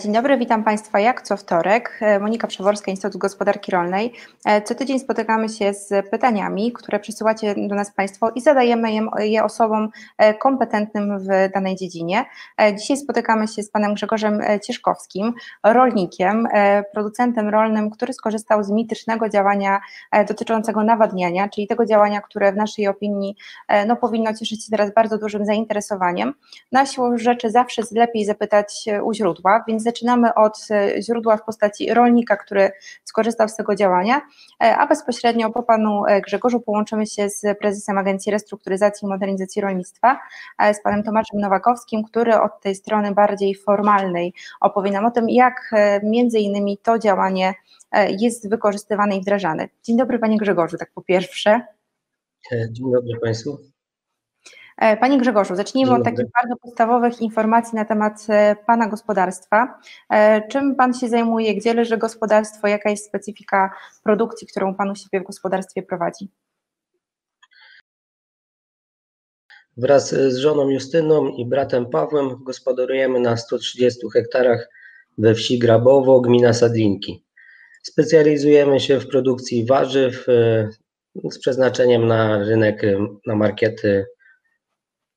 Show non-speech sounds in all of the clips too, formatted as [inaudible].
E, dzień dobry, witam Państwa jak co wtorek. E, Monika Przeworska, Instytut Gospodarki Rolnej. E, co tydzień spotykamy się z pytaniami, które przysyłacie do nas Państwo i zadajemy je osobom kompetentnym w danej dziedzinie. Dzisiaj spotykamy się z Panem Grzegorzem Cieszkowskim, rolnikiem, producentem rolnym, który skorzystał z mitycznego działania dotyczącego nawadniania, czyli tego działania, które w naszej opinii no, powinno cieszyć się teraz bardzo dużym zainteresowaniem. Na siłę rzeczy zawsze lepiej zapytać u źródła, więc zaczynamy od e, źródła w postaci rolnika, który skorzystał z tego działania, e, a bezpośrednio po panu e, Grzegorzu połączymy się z prezesem Agencji Restrukturyzacji i Modernizacji Rolnictwa, z panem Tomaszem Nowakowskim, który od tej strony bardziej formalnej opowie nam o tym, jak między innymi to działanie jest wykorzystywane i wdrażane. Dzień dobry panie Grzegorzu, tak po pierwsze. Dzień dobry Państwu. E, Panie Grzegorzu, zacznijmy od takich bardzo podstawowych informacji na temat e, Pana gospodarstwa. E, czym Pan się zajmuje, gdzie leży gospodarstwo, jaka jest specyfika produkcji, którą Pan u siebie w gospodarstwie prowadzi? Wraz z żoną Justyną i bratem Pawłem gospodarujemy na 130 hektarach we wsi Grabowo, gmina Sadlinki. Specjalizujemy się w produkcji warzyw z przeznaczeniem na rynek, na markety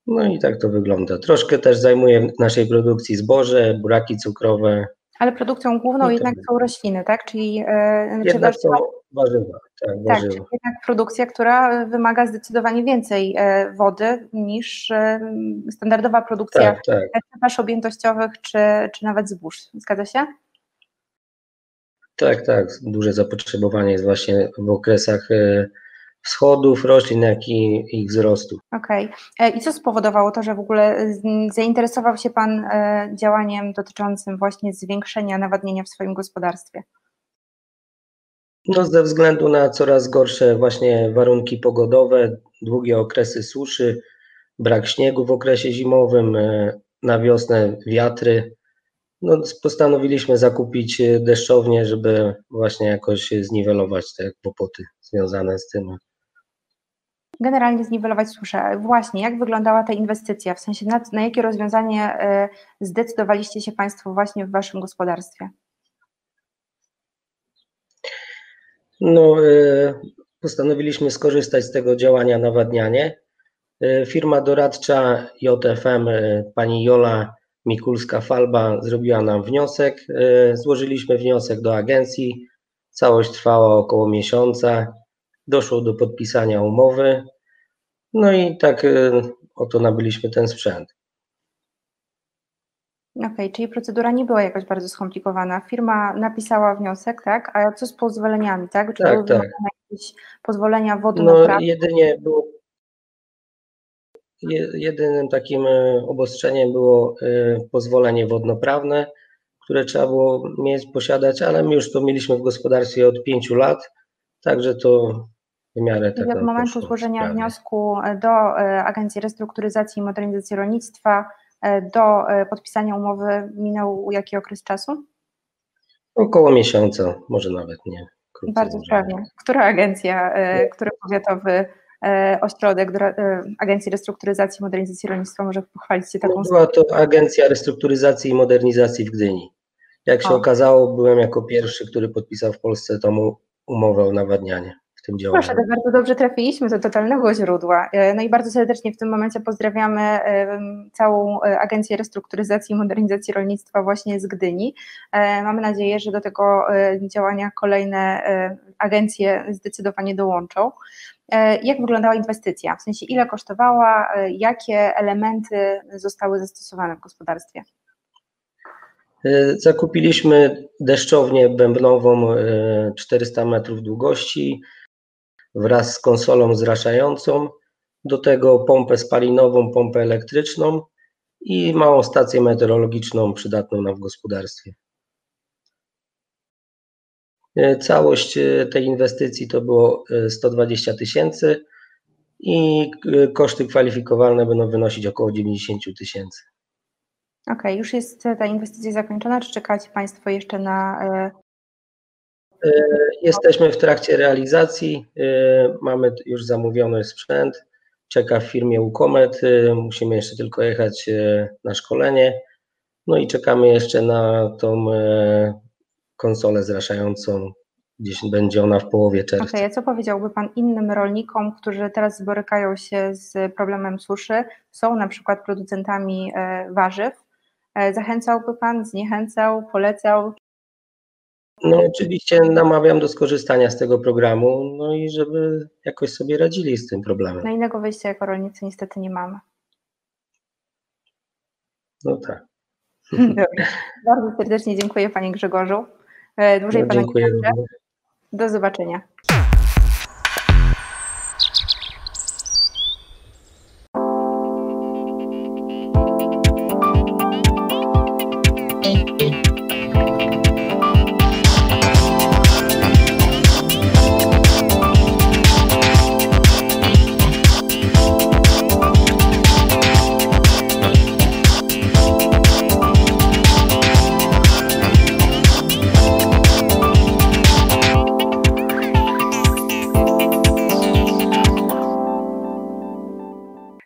no i tak to wygląda. Troszkę też zajmuje w naszej produkcji zboże, buraki cukrowe. Ale produkcją główną jednak są rośliny, tak? Czyli e, jednak są warzywa. Tak, tak czyli jednak produkcja, która wymaga zdecydowanie więcej e, wody niż e, standardowa produkcja tak, tak. pasz objętościowych czy, czy nawet zbóż. Zgadza się? Tak, tak. Duże zapotrzebowanie jest właśnie w okresach wschodów roślin, jak i ich wzrostu. Okej. Okay. E, I co spowodowało to, że w ogóle zainteresował się Pan e, działaniem dotyczącym właśnie zwiększenia nawadnienia w swoim gospodarstwie? No, ze względu na coraz gorsze właśnie warunki pogodowe, długie okresy suszy, brak śniegu w okresie zimowym, e, na wiosnę wiatry, no, postanowiliśmy zakupić deszczownię, żeby właśnie jakoś zniwelować te kłopoty związane z tym generalnie zniwelować suszę. Właśnie, jak wyglądała ta inwestycja? W sensie na, na jakie rozwiązanie y, zdecydowaliście się Państwo właśnie w Waszym gospodarstwie? No, y, postanowiliśmy skorzystać z tego działania nawadnianie. Y, firma doradcza JFM, pani Jola Mikulska-Falba zrobiła nam wniosek. Złożyliśmy wniosek do agencji. Całość trwała około miesiąca. Doszło do podpisania umowy. No i tak y, oto nabyliśmy ten sprzęt. Okej, okay, czyli procedura nie była jakaś bardzo skomplikowana. Firma napisała wniosek, tak? A co z pozwoleniami, tak? Czy tak, były tak. jakieś pozwolenia wodnoprawne? No jedynie było jedynym takim y, obostrzeniem było y, pozwolenie wodnoprawne, które trzeba było mieć, posiadać, ale my już to mieliśmy w gospodarstwie od pięciu lat, także to w miarę tak. Od momentu złożenia wniosku e, do e, Agencji Restrukturyzacji i Modernizacji Rolnictwa e, do podpisania umowy minął jaki okres czasu? Około miesiąca, może nawet nie. Bardzo sprawnie. Która agencja, który powiatowy ośrodek Agencji Restrukturyzacji i Modernizacji Rolnictwa może pochwalić się taką no, Była to Agencja Restrukturyzacji i Modernizacji w Gdyni. Jak się o. okazało, byłem jako pierwszy, który podpisał w Polsce tą umowę o nawadnianie w tym działaniu. Proszę, bardzo dobrze trafiliśmy do totalnego źródła. E, no i bardzo serdecznie w tym momencie pozdrawiamy całą e, Agencję Restrukturyzacji i Modernizacji Rolnictwa właśnie z Gdyni. E, mamy nadzieję, że do tego działania kolejne agencje zdecydowanie dołączą. Jak wyglądała inwestycja? W sensie ile kosztowała, jakie elementy zostały zastosowane w gospodarstwie? Zakupiliśmy deszczownię bębnową 400 metrów długości, wraz z konsolą zraszającą, do tego pompę spalinową, pompę elektryczną i małą stację meteorologiczną przydatną nam w gospodarstwie. E, całość e, tej inwestycji to było 120 e, tysięcy i koszty kwalifikowalne będą wynosić około 90 tysięcy. Okej, okay, już jest ta inwestycja zakończona, czy czekacie Państwo jeszcze na E, jesteśmy w trakcie realizacji. E, mamy już zamówiony sprzęt. Czeka w firmie Ukomet. E, musimy jeszcze tylko jechać na szkolenie. No i czekamy jeszcze na tą e, konsolę zraszającą. Gdzieś będzie ona w połowie czerwca. Okej, okay, a co powiedziałby Pan innym rolnikom, którzy teraz borykają się z problemem suszy, są na przykład producentami e, warzyw? E, zachęcałby Pan, zniechęcał, polecał? No oczywiście namawiam do skorzystania z tego programu, no i żeby jakoś sobie radzili z tym problemem. Na innego wyjścia jako rolnicy niestety nie mamy. No tak. [laughs] Dobrze. Bardzo serdecznie dziękuję Panie Grzegorzu. E, dłużej no, Pana dziękuję. Do zobaczenia.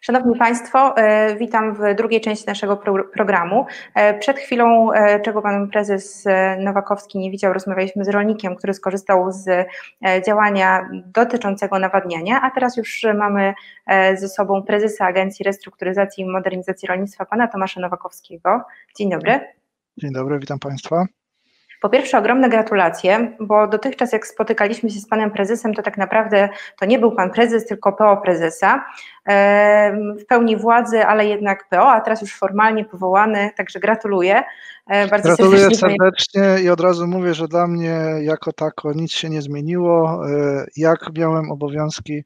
Szanowni Państwo, e, witam w drugiej części naszego pro programu. E, przed chwilą, e, czego Pan Prezes Nowakowski nie widział, rozmawialiśmy z rolnikiem, który skorzystał z działania dotyczącego nawadniania, a teraz już mamy ze sobą prezesa Agencji Restrukturyzacji i Modernizacji Rolnictwa, Pana Tomasza Nowakowskiego. Dzień dobry. Dzień dobry, witam Państwa. Po pierwsze, ogromne gratulacje, bo dotychczas jak spotykaliśmy się z panem prezesem, to tak naprawdę to nie był pan prezes, tylko PO prezesa w pełni władzy, ale jednak PO, a teraz już formalnie powołany, także gratuluję. E, bardzo Gratuluję serdecznie, serdecznie i od razu mówię, że dla mnie jako tako nic się nie zmieniło. E, jak miałem obowiązki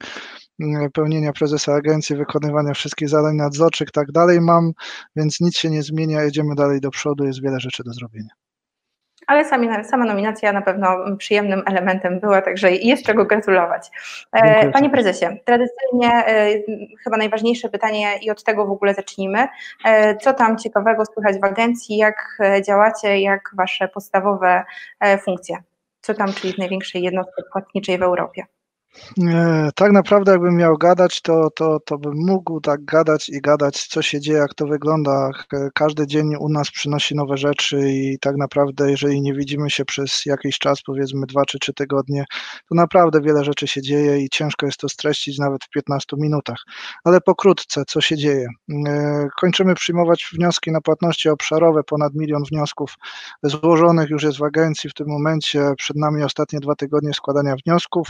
pełnienia prezesa agencji, wykonywania wszystkich zadań nadzorczych, tak dalej mam, więc nic się nie zmienia, jedziemy dalej do przodu, jest wiele rzeczy do zrobienia ale sami, sama nominacja na pewno przyjemnym elementem była, także jest czego gratulować. E, Dziękuję. Panie prezesie, tradycyjnie e, chyba najważniejsze pytanie i od tego w ogóle zacznijmy. E, co tam ciekawego słychać w agencji, jak działacie, jak wasze podstawowe funkcje? Co tam, czyli w największej jednostce płatniczej w Europie? Tak naprawdę, jakbym miał gadać, to, to, to bym mógł tak gadać i gadać, co się dzieje, jak to wygląda. Każdy dzień u nas przynosi nowe rzeczy i tak naprawdę, jeżeli nie widzimy się przez jakiś czas, powiedzmy dwa czy trzy tygodnie, to naprawdę wiele rzeczy się dzieje i ciężko jest to streścić nawet w 15 minutach. Ale pokrótce, co się dzieje? Kończymy przyjmować wnioski na płatności obszarowe, ponad milion wniosków złożonych już jest w agencji w tym momencie. Przed nami ostatnie dwa tygodnie składania wniosków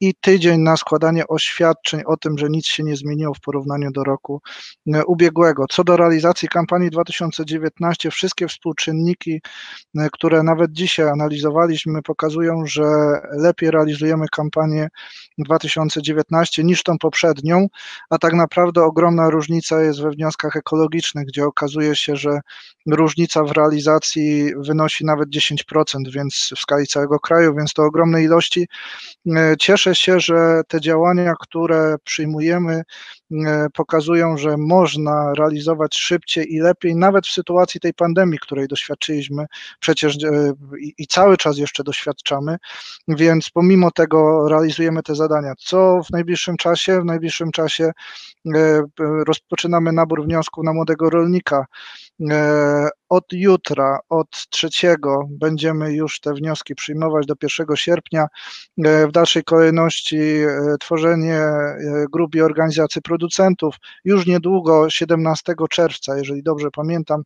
i tydzień na składanie oświadczeń o tym, że nic się nie zmieniło w porównaniu do roku e, ubiegłego. Co do realizacji kampanii 2019, wszystkie współczynniki, e, które nawet dzisiaj analizowaliśmy, pokazują, że lepiej realizujemy kampanię 2019 niż tą poprzednią, a tak naprawdę ogromna różnica jest we wnioskach ekologicznych, gdzie okazuje się, że różnica w realizacji wynosi nawet 10%, więc w skali całego kraju, więc to ogromne ilości. E, cieszę się, że te działania, które przyjmujemy, e, pokazują, że można realizować szybciej i lepiej, nawet w sytuacji tej pandemii, której doświadczyliśmy przecież e, i cały czas jeszcze doświadczamy, więc pomimo tego realizujemy te zadania. Co w najbliższym czasie? W najbliższym czasie rozpoczynamy nabór wniosków na młodego rolnika. E, od jutra, od trzeciego będziemy już te wnioski przyjmować do 1 sierpnia. E, w dalszej kolejności e, tworzenie grup i organizacji producentów. Już niedługo, 17 czerwca, jeżeli dobrze pamiętam,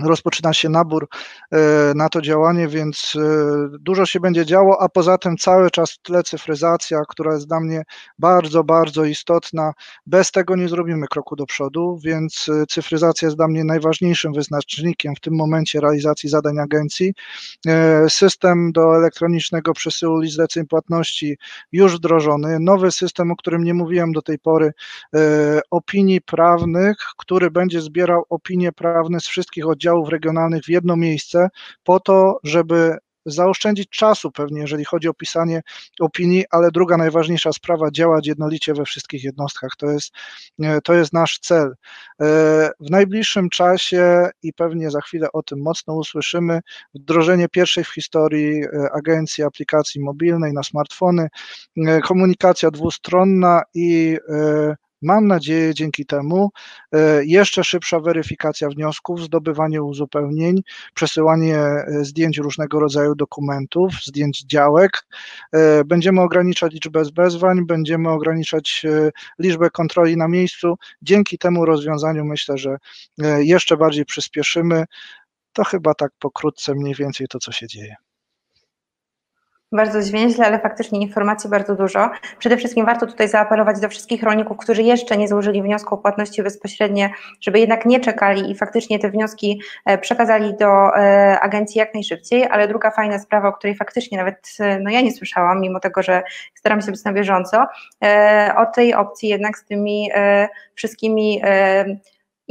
rozpoczyna się nabór e, na to działanie, więc e, dużo się będzie działo, a poza tym cały czas w tle cyfryzacja, która jest dla mnie bardzo, bardzo istotna. Bez tego nie zrobimy kroku do przodu, więc e, cyfryzacja jest dla mnie najważniejszym wyznacznikiem w tym momencie realizacji zadań agencji. System do elektronicznego przesyłu list zleceń płatności już wdrożony. Nowy system, o którym nie mówiłem do tej pory, opinii prawnych, który będzie zbierał opinie prawne z wszystkich oddziałów oddziałów regionalnych w jedno miejsce, po to, żeby zaoszczędzić czasu pewnie, jeżeli chodzi o pisanie opinii, ale druga najważniejsza sprawa, działać jednolicie we wszystkich jednostkach. To jest, e, to jest nasz cel. E, w najbliższym czasie i pewnie za chwilę o tym mocno usłyszymy, wdrożenie pierwszej w historii e, agencji aplikacji mobilnej na smartfony, komunikacja dwustronna i Mam nadzieję dzięki temu e, jeszcze szybsza weryfikacja wniosków, zdobywanie uzupełnień, przesyłanie e, zdjęć różnego rodzaju dokumentów, zdjęć działek. E, będziemy ograniczać liczbę zbezwań, będziemy ograniczać liczbę kontroli na miejscu. Dzięki temu rozwiązaniu myślę, że jeszcze bardziej przyspieszymy. To chyba tak pokrótce mniej więcej to, co się dzieje. Bardzo zwięźle, ale faktycznie informacji bardzo dużo. Przede wszystkim warto tutaj zaapelować do wszystkich rolników, którzy jeszcze nie złożyli wniosku o płatności bezpośrednie, żeby jednak nie czekali i faktycznie te wnioski e, przekazali do e, agencji jak najszybciej. Ale druga fajna sprawa, o której faktycznie nawet e, no ja nie słyszałam, mimo tego, że staram się być na bieżąco, o tej opcji jednak z tymi wszystkimi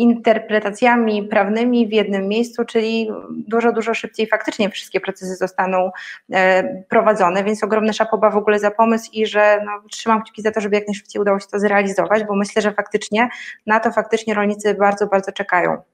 interpretacjami prawnymi w jednym miejscu, czyli dużo, dużo szybciej faktycznie wszystkie procesy zostaną e, prowadzone, więc ogromny szapoba w ogóle za pomysł i że no, trzymam kciuki za to, żeby jak najszybciej udało się to zrealizować, bo myślę, że faktycznie na to faktycznie rolnicy bardzo, bardzo czekają.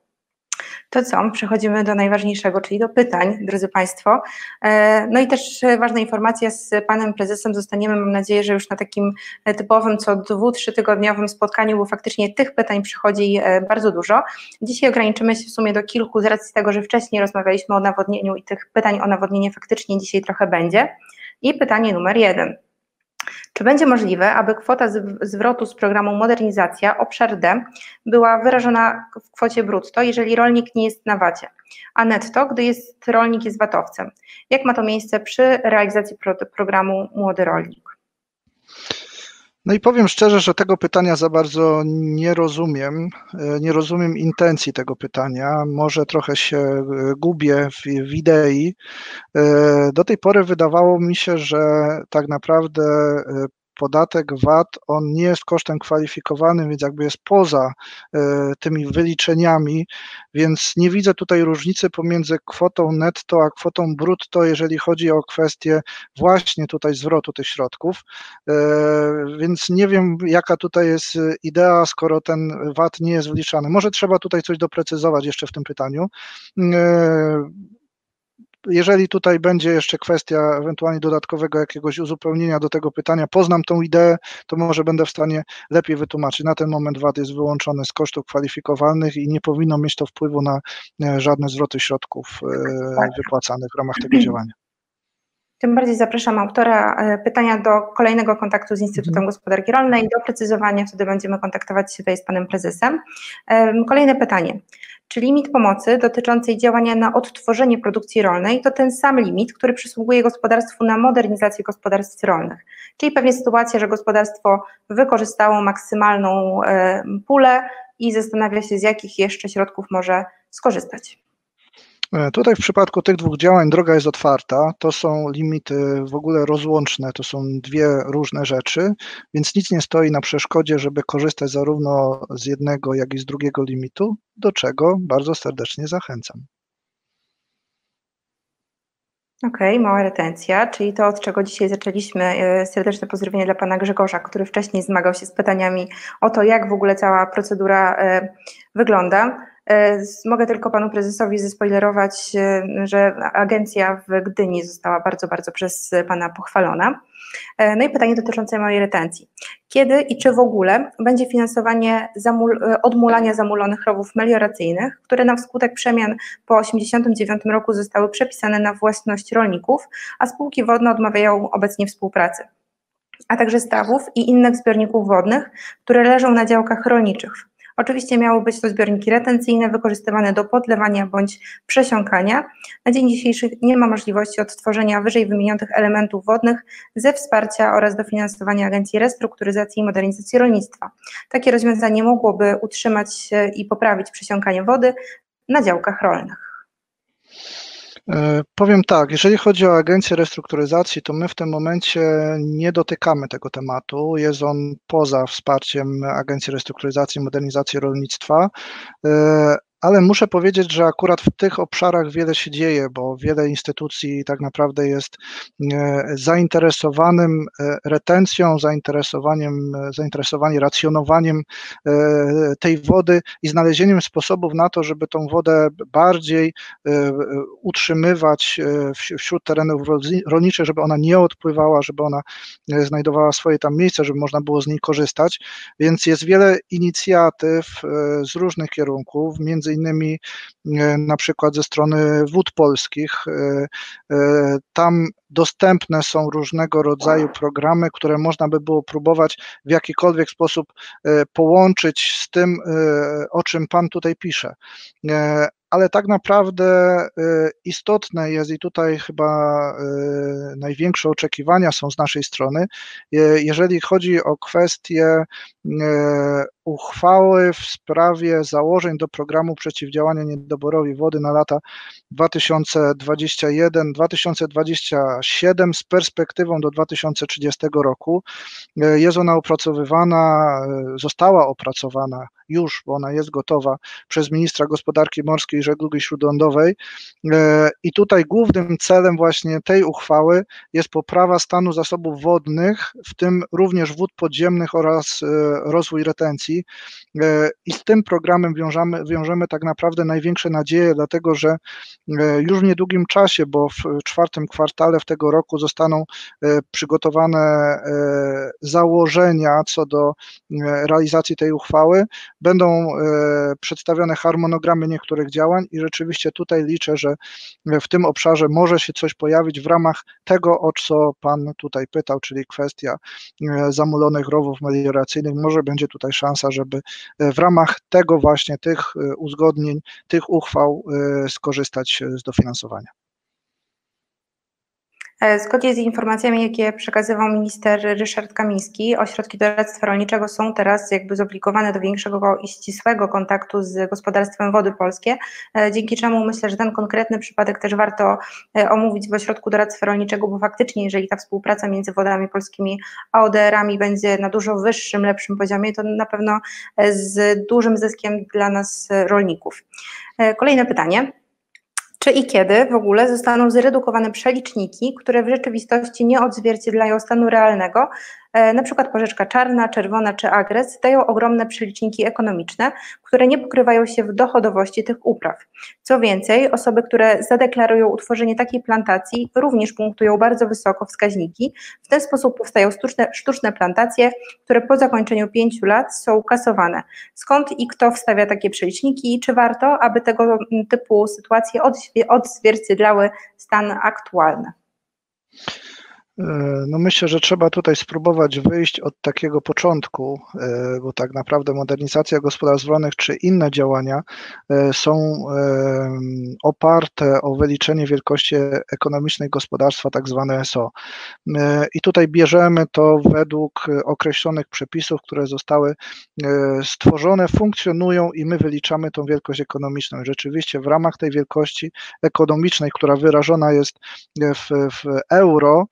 To co, przechodzimy do najważniejszego, czyli do pytań, drodzy Państwo. E, no i też ważna informacja z Panem Prezesem zostaniemy, mam nadzieję, że już na takim typowym co dwu, trzy tygodniowym spotkaniu, bo faktycznie tych pytań przychodzi e, bardzo dużo. Dzisiaj ograniczymy się w sumie do kilku z racji tego, że wcześniej rozmawialiśmy o nawodnieniu i tych pytań o nawodnienie faktycznie dzisiaj trochę będzie. I pytanie numer jeden. Czy będzie możliwe, aby kwota zwrotu z programu Modernizacja obszar D była wyrażona w kwocie brutto, jeżeli rolnik nie jest na VAT-ie, a netto, gdy jest rolnik jest VAT-owcem? Jak ma to miejsce przy realizacji pro programu Młody Rolnik? No i powiem szczerze, że tego pytania za bardzo nie rozumiem. E, nie rozumiem intencji tego pytania. Może trochę się e, gubię w, w idei. E, do tej pory wydawało mi się, że tak naprawdę podatek VAT, on nie jest kosztem kwalifikowanym, więc jakby jest poza e, tymi wyliczeniami, więc nie widzę tutaj różnicy pomiędzy kwotą netto a kwotą brutto, jeżeli chodzi o kwestię właśnie tutaj zwrotu tych środków, e, więc nie wiem jaka tutaj jest idea, skoro ten VAT nie jest wliczany. Może trzeba tutaj coś doprecyzować jeszcze w tym pytaniu. Jeżeli tutaj będzie jeszcze kwestia ewentualnie dodatkowego jakiegoś uzupełnienia do tego pytania, poznam tą ideę, to może będę w stanie lepiej wytłumaczyć. Na ten moment VAT jest wyłączony z kosztów kwalifikowalnych i nie powinno mieć to wpływu na e, żadne zwroty środków e, tak. wypłacanych w ramach tego działania. Tym bardziej zapraszam autora e, pytania do kolejnego kontaktu z Instytutem mhm. Gospodarki Rolnej, do precyzowania, wtedy będziemy kontaktować się tutaj z panem prezesem. Kolejne pytanie. Czy limit pomocy dotyczącej działania na odtworzenie produkcji rolnej to ten sam limit, który przysługuje gospodarstwu na modernizację gospodarstw rolnych? Czyli pewnie sytuacja, że gospodarstwo wykorzystało maksymalną pulę i zastanawia się, z jakich jeszcze środków może skorzystać. E, tutaj w przypadku tych dwóch działań droga jest otwarta, to są limity w ogóle rozłączne, to są dwie różne rzeczy, więc nic nie stoi na przeszkodzie, żeby korzystać zarówno z jednego, jak i z drugiego limitu, do czego bardzo serdecznie zachęcam. Okej, okay, mała retencja, czyli to, od czego dzisiaj zaczęliśmy. E, serdeczne pozdrowienie dla pana Grzegorza, który wcześniej zmagał się z pytaniami o to, jak w ogóle cała procedura e, wygląda. E, mogę tylko panu prezesowi zespoilerować, e, że agencja w Gdyni została bardzo, bardzo przez pana pochwalona. E, no i pytanie dotyczące mojej retencji. Kiedy i czy w ogóle będzie finansowanie zamul odmulania zamulonych rowów melioracyjnych, które na wskutek przemian po 1989 roku zostały przepisane na własność rolników, a spółki wodne odmawiają obecnie współpracy? a także stawów i innych zbiorników wodnych, które leżą na działkach rolniczych. Oczywiście miały być to zbiorniki retencyjne wykorzystywane do podlewania bądź przesiąkania. Na dzień dzisiejszy nie ma możliwości odtworzenia wyżej wymienionych elementów wodnych ze wsparcia oraz dofinansowania Agencji Restrukturyzacji i Modernizacji Rolnictwa. Takie rozwiązanie mogłoby utrzymać i poprawić przesiąkanie wody na działkach rolnych. E, powiem tak, jeżeli chodzi o Agencję Restrukturyzacji, to my w tym momencie nie dotykamy tego tematu. Jest on poza wsparciem Agencji Restrukturyzacji i Modernizacji Rolnictwa, e, ale muszę powiedzieć, że akurat w tych obszarach wiele się dzieje, bo wiele instytucji tak naprawdę jest e, zainteresowanym e, retencją, zainteresowaniem, e, zainteresowaniem racjonowaniem tej wody i znalezieniem sposobów na to, żeby tą wodę bardziej utrzymywać wśród terenów rolniczych, żeby ona nie odpływała, żeby ona znajdowała swoje tam miejsce, żeby można było z niej korzystać. Więc jest wiele inicjatyw z różnych kierunków, między między innymi e, na przykład ze strony wód polskich. E, e, tam dostępne są różnego rodzaju programy, które można by było próbować w jakikolwiek sposób połączyć z tym, o czym Pan tutaj pisze ale tak naprawdę istotne jest i tutaj chyba największe oczekiwania są z naszej strony, jeżeli chodzi o kwestie uchwały w sprawie założeń do programu przeciwdziałania niedoborowi wody na lata 2021-2027 z perspektywą do 2030 roku. Jest ona opracowywana, została opracowana już, bo ona jest gotowa przez ministra gospodarki morskiej i żeglugi śródlądowej. I tutaj głównym celem właśnie tej uchwały jest poprawa stanu zasobów wodnych, w tym również wód podziemnych oraz rozwój retencji. E, I z tym programem wiążemy, wiążemy tak naprawdę największe nadzieje, dlatego że e, już w niedługim czasie, bo w czwartym kwartale w tego roku zostaną e, przygotowane założenia co do realizacji tej uchwały, będą przedstawione harmonogramy niektórych działań i rzeczywiście tutaj liczę, że w tym obszarze może się coś pojawić w ramach tego, o co Pan tutaj pytał, czyli kwestia zamulonych rowów melioracyjnych. Może będzie tutaj szansa żeby e, w ramach tego właśnie, tych e, uzgodnień, tych uchwał e, skorzystać z dofinansowania. Zgodnie z informacjami, jakie przekazywał minister Ryszard Kamiński, ośrodki doradztwa rolniczego są teraz jakby zobligowane do większego i ścisłego kontaktu z gospodarstwem wody polskie, dzięki czemu myślę, że ten konkretny przypadek też warto omówić w ośrodku doradztwa rolniczego, bo faktycznie jeżeli ta współpraca między wodami polskimi a ODR-ami będzie na dużo wyższym, lepszym poziomie, to na pewno z dużym zyskiem dla nas rolników. Kolejne pytanie. Czy i kiedy w ogóle zostaną zredukowane przeliczniki, które w rzeczywistości nie odzwierciedlają stanu realnego, E, na przykład porzeczka czarna, czerwona czy agres dają ogromne przeliczniki ekonomiczne, które nie pokrywają się w dochodowości tych upraw. Co więcej, osoby, które zadeklarują utworzenie takiej plantacji, również punktują bardzo wysoko wskaźniki. W ten sposób powstają sztuczne, sztuczne plantacje, które po zakończeniu pięciu lat są kasowane. Skąd i kto wstawia takie przeliczniki i czy warto, aby tego typu sytuacje odzwierciedlały stan aktualny? E, no myślę, że trzeba tutaj spróbować wyjść od takiego początku, e, bo tak naprawdę modernizacja gospodarstw rolnych czy inne działania e, są oparte o wyliczenie wielkości ekonomicznej gospodarstwa, tak zwane SO. I tutaj bierzemy to według określonych przepisów, które zostały stworzone, funkcjonują i my wyliczamy tą wielkość ekonomiczną. Rzeczywiście w ramach tej wielkości ekonomicznej, która wyrażona jest w, w euro,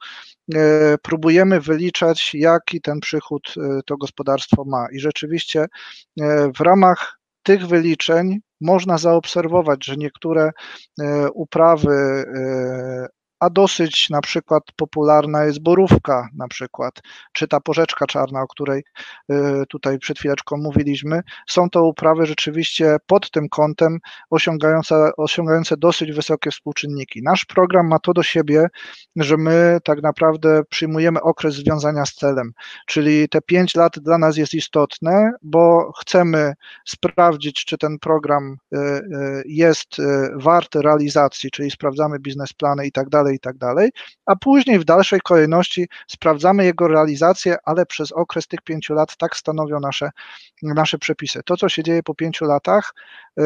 próbujemy wyliczać, jaki ten przychód e, to gospodarstwo ma. I rzeczywiście e, w ramach tych wyliczeń można zaobserwować, że niektóre uprawy a dosyć na przykład popularna jest borówka na przykład, czy ta porzeczka czarna, o której y, tutaj przed chwileczką mówiliśmy. Są to uprawy rzeczywiście pod tym kątem osiągające, osiągające dosyć wysokie współczynniki. Nasz program ma to do siebie, że my tak naprawdę przyjmujemy okres związania z celem, czyli te pięć lat dla nas jest istotne, bo chcemy sprawdzić, czy ten program y, y, jest warty realizacji, czyli sprawdzamy biznesplany i tak dalej, i tak dalej, a później w dalszej kolejności sprawdzamy jego realizację, ale przez okres tych pięciu lat tak stanowią nasze, nasze przepisy. To, co się dzieje po pięciu latach, e,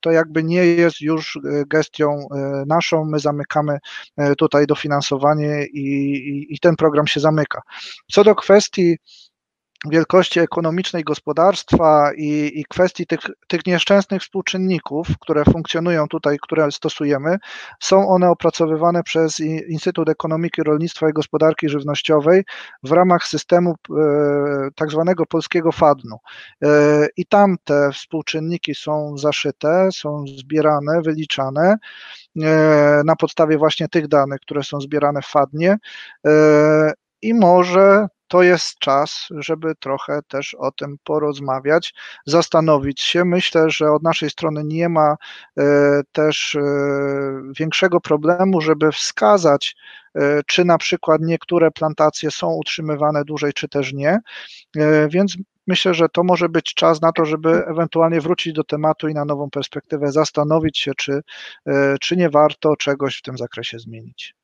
to jakby nie jest już gestią e, naszą, my zamykamy e, tutaj dofinansowanie i, i, i ten program się zamyka. Co do kwestii wielkości ekonomicznej gospodarstwa i, i kwestii tych, tych nieszczęsnych współczynników, które funkcjonują tutaj, które stosujemy, są one opracowywane przez Instytut Ekonomiki, Rolnictwa i Gospodarki Żywnościowej w ramach systemu e, tak zwanego polskiego FADN-u. E, I tam te współczynniki są zaszyte, są zbierane, wyliczane e, na podstawie właśnie tych danych, które są zbierane w FADNie i może to jest czas, żeby trochę też o tym porozmawiać, zastanowić się. Myślę, że od naszej strony nie ma e, też e, większego problemu, żeby wskazać, e, czy na przykład niektóre plantacje są utrzymywane dłużej, czy też nie. Więc myślę, że to może być czas na to, żeby ewentualnie wrócić do tematu i na nową perspektywę zastanowić się, czy, czy nie warto czegoś w tym zakresie zmienić.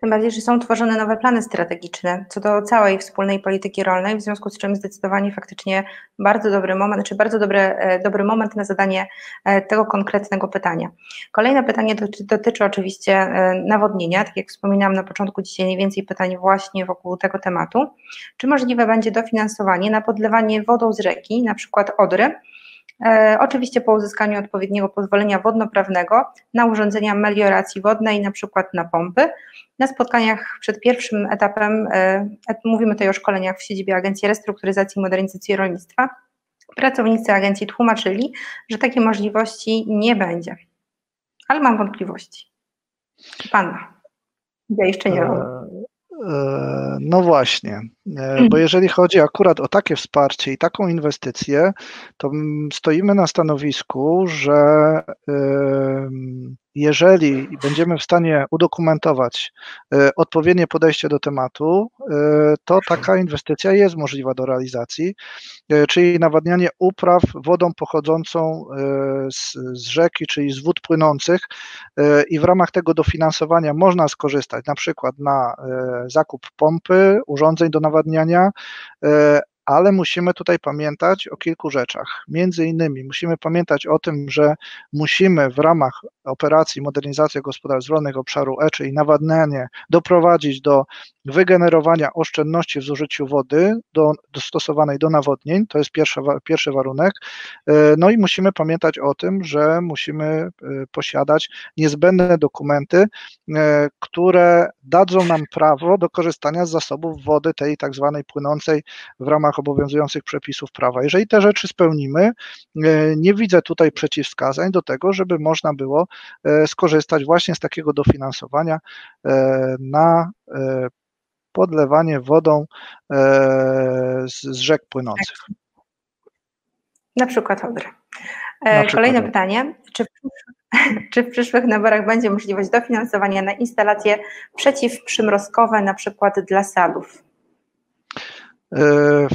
Tym bardziej, że są tworzone nowe plany strategiczne co do całej wspólnej polityki rolnej, w związku z czym zdecydowanie faktycznie bardzo dobry moment, czy bardzo dobry, e, dobry moment na zadanie e, tego konkretnego pytania. Kolejne pytanie dotyczy, dotyczy oczywiście e, nawodnienia. Tak jak wspominałam na początku, dzisiaj najwięcej pytań właśnie wokół tego tematu. Czy możliwe będzie dofinansowanie na podlewanie wodą z rzeki, na przykład Odry, oczywiście po uzyskaniu odpowiedniego pozwolenia wodnoprawnego na urządzenia melioracji wodnej, na przykład na pompy. Na spotkaniach przed pierwszym etapem, e, mówimy tutaj o szkoleniach w siedzibie Agencji Restrukturyzacji i Modernizacji Rolnictwa, pracownicy agencji tłumaczyli, że takiej możliwości nie będzie. Ale mam wątpliwości. Pan ma. Ja jeszcze nie mam. E, no właśnie, e, bo jeżeli chodzi akurat o takie wsparcie i taką inwestycję, to stoimy na stanowisku, że jeżeli będziemy w stanie udokumentować e, odpowiednie podejście do tematu, to taka inwestycja jest możliwa do realizacji, czyli nawadnianie upraw wodą pochodzącą z, z rzeki, czyli z wód płynących i w ramach tego dofinansowania można skorzystać na przykład na zakup pompy, urządzeń do nawadniania, ale musimy tutaj pamiętać o kilku rzeczach. Między innymi musimy pamiętać o tym, że musimy w ramach operacji modernizacja gospodarstw rolnych obszaru E, czyli nawadnianie, doprowadzić do wygenerowania oszczędności w zużyciu wody do, dostosowanej do nawodnień, to jest pierwszy, pierwszy warunek. E, no i musimy pamiętać o tym, że musimy e, posiadać niezbędne dokumenty, które dadzą nam prawo do korzystania z zasobów wody, tej tak zwanej płynącej w ramach obowiązujących przepisów prawa. Jeżeli te rzeczy spełnimy, e, nie widzę tutaj przeciwwskazań do tego, żeby można było e, skorzystać właśnie z takiego dofinansowania e, na podlewanie wodą z, rzek płynących. Na przykład Odry. Kolejne pytanie. Czy w, [laughs] czy w przyszłych naborach będzie możliwość dofinansowania na instalacje przeciwprzymrozkowe, na przykład dla sadów? W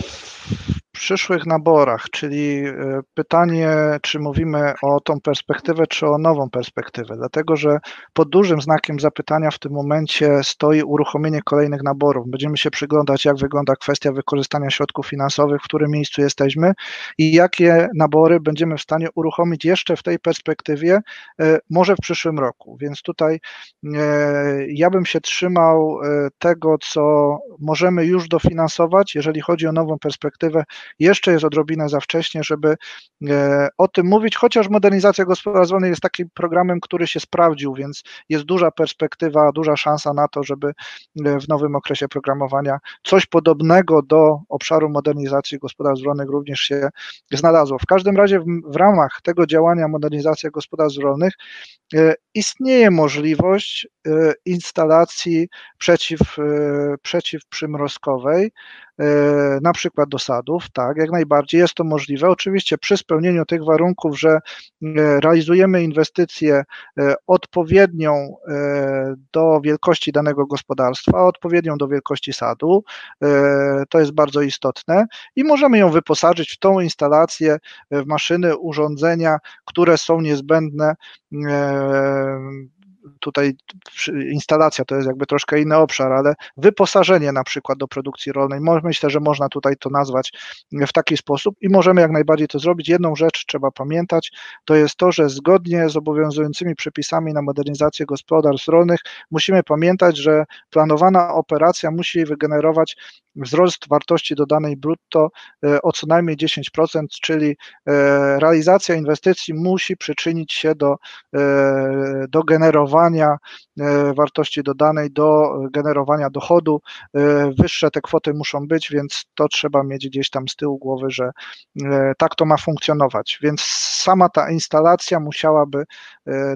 przyszłych naborach, czyli e, pytanie, czy mówimy o tą perspektywę, czy o nową perspektywę, dlatego że pod dużym znakiem zapytania w tym momencie stoi uruchomienie kolejnych naborów. Będziemy się przyglądać, jak wygląda kwestia wykorzystania środków finansowych, w którym miejscu jesteśmy i jakie nabory będziemy w stanie uruchomić jeszcze w tej perspektywie, e, może w przyszłym roku. Więc tutaj e, ja bym się trzymał tego, co możemy już dofinansować, jeżeli chodzi o nową perspektywę jeszcze jest odrobinę za wcześnie, żeby e, o tym mówić, chociaż modernizacja gospodarstw rolnych jest takim programem, który się sprawdził, więc jest duża perspektywa, duża szansa na to, żeby e, w nowym okresie programowania coś podobnego do obszaru modernizacji gospodarstw rolnych również się znalazło. W każdym razie w, ramach tego działania modernizacja gospodarstw rolnych e, istnieje możliwość instalacji przeciw, przeciwprzymrozkowej, na przykład do sadów, tak, jak najbardziej jest to możliwe. Oczywiście przy spełnieniu tych warunków, że e, realizujemy inwestycję e, odpowiednią do wielkości danego gospodarstwa, odpowiednią do wielkości sadu, to jest bardzo istotne i możemy ją wyposażyć w tą instalację, w maszyny, urządzenia, które są niezbędne tutaj instalacja to jest jakby troszkę inny obszar, ale wyposażenie na przykład do produkcji rolnej, myślę, że można tutaj to nazwać w taki sposób i możemy jak najbardziej to zrobić. Jedną rzecz trzeba pamiętać, to jest to, że zgodnie z obowiązującymi przepisami na modernizację gospodarstw rolnych musimy pamiętać, że planowana operacja musi wygenerować wzrost wartości dodanej brutto e, o co najmniej 10%, czyli e, realizacja inwestycji musi przyczynić się do, e, do generowania wartości dodanej, do generowania dochodu. Wyższe te kwoty muszą być, więc to trzeba mieć gdzieś tam z tyłu głowy, że tak to ma funkcjonować. Więc sama ta instalacja musiałaby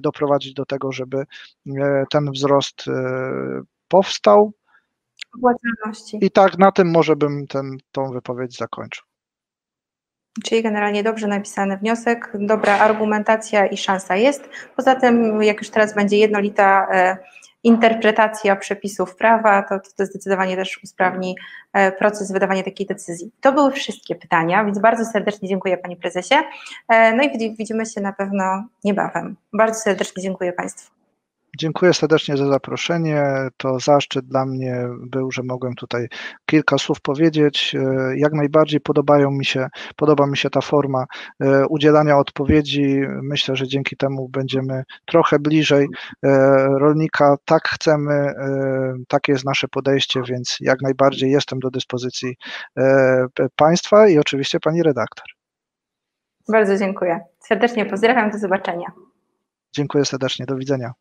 doprowadzić do tego, żeby ten wzrost powstał, i tak na tym może bym ten, tą wypowiedź zakończył. Czyli generalnie dobrze napisany wniosek, dobra argumentacja i szansa jest. Poza tym, jak już teraz będzie jednolita e, interpretacja przepisów prawa, to, to zdecydowanie też usprawni e, proces wydawania takiej decyzji. To były wszystkie pytania, więc bardzo serdecznie dziękuję Panie Prezesie. E, no i widzimy się na pewno niebawem. Bardzo serdecznie dziękuję Państwu. Dziękuję serdecznie za zaproszenie. To zaszczyt dla mnie był, że mogłem tutaj kilka słów powiedzieć. E, jak najbardziej podobają mi się, podoba mi się ta forma e, udzielania odpowiedzi. Myślę, że dzięki temu będziemy trochę bliżej e, rolnika. Tak chcemy, takie jest nasze podejście, więc jak najbardziej jestem do dyspozycji Państwa i oczywiście Pani redaktor. Bardzo dziękuję. Serdecznie pozdrawiam, do zobaczenia. Dziękuję serdecznie, do widzenia.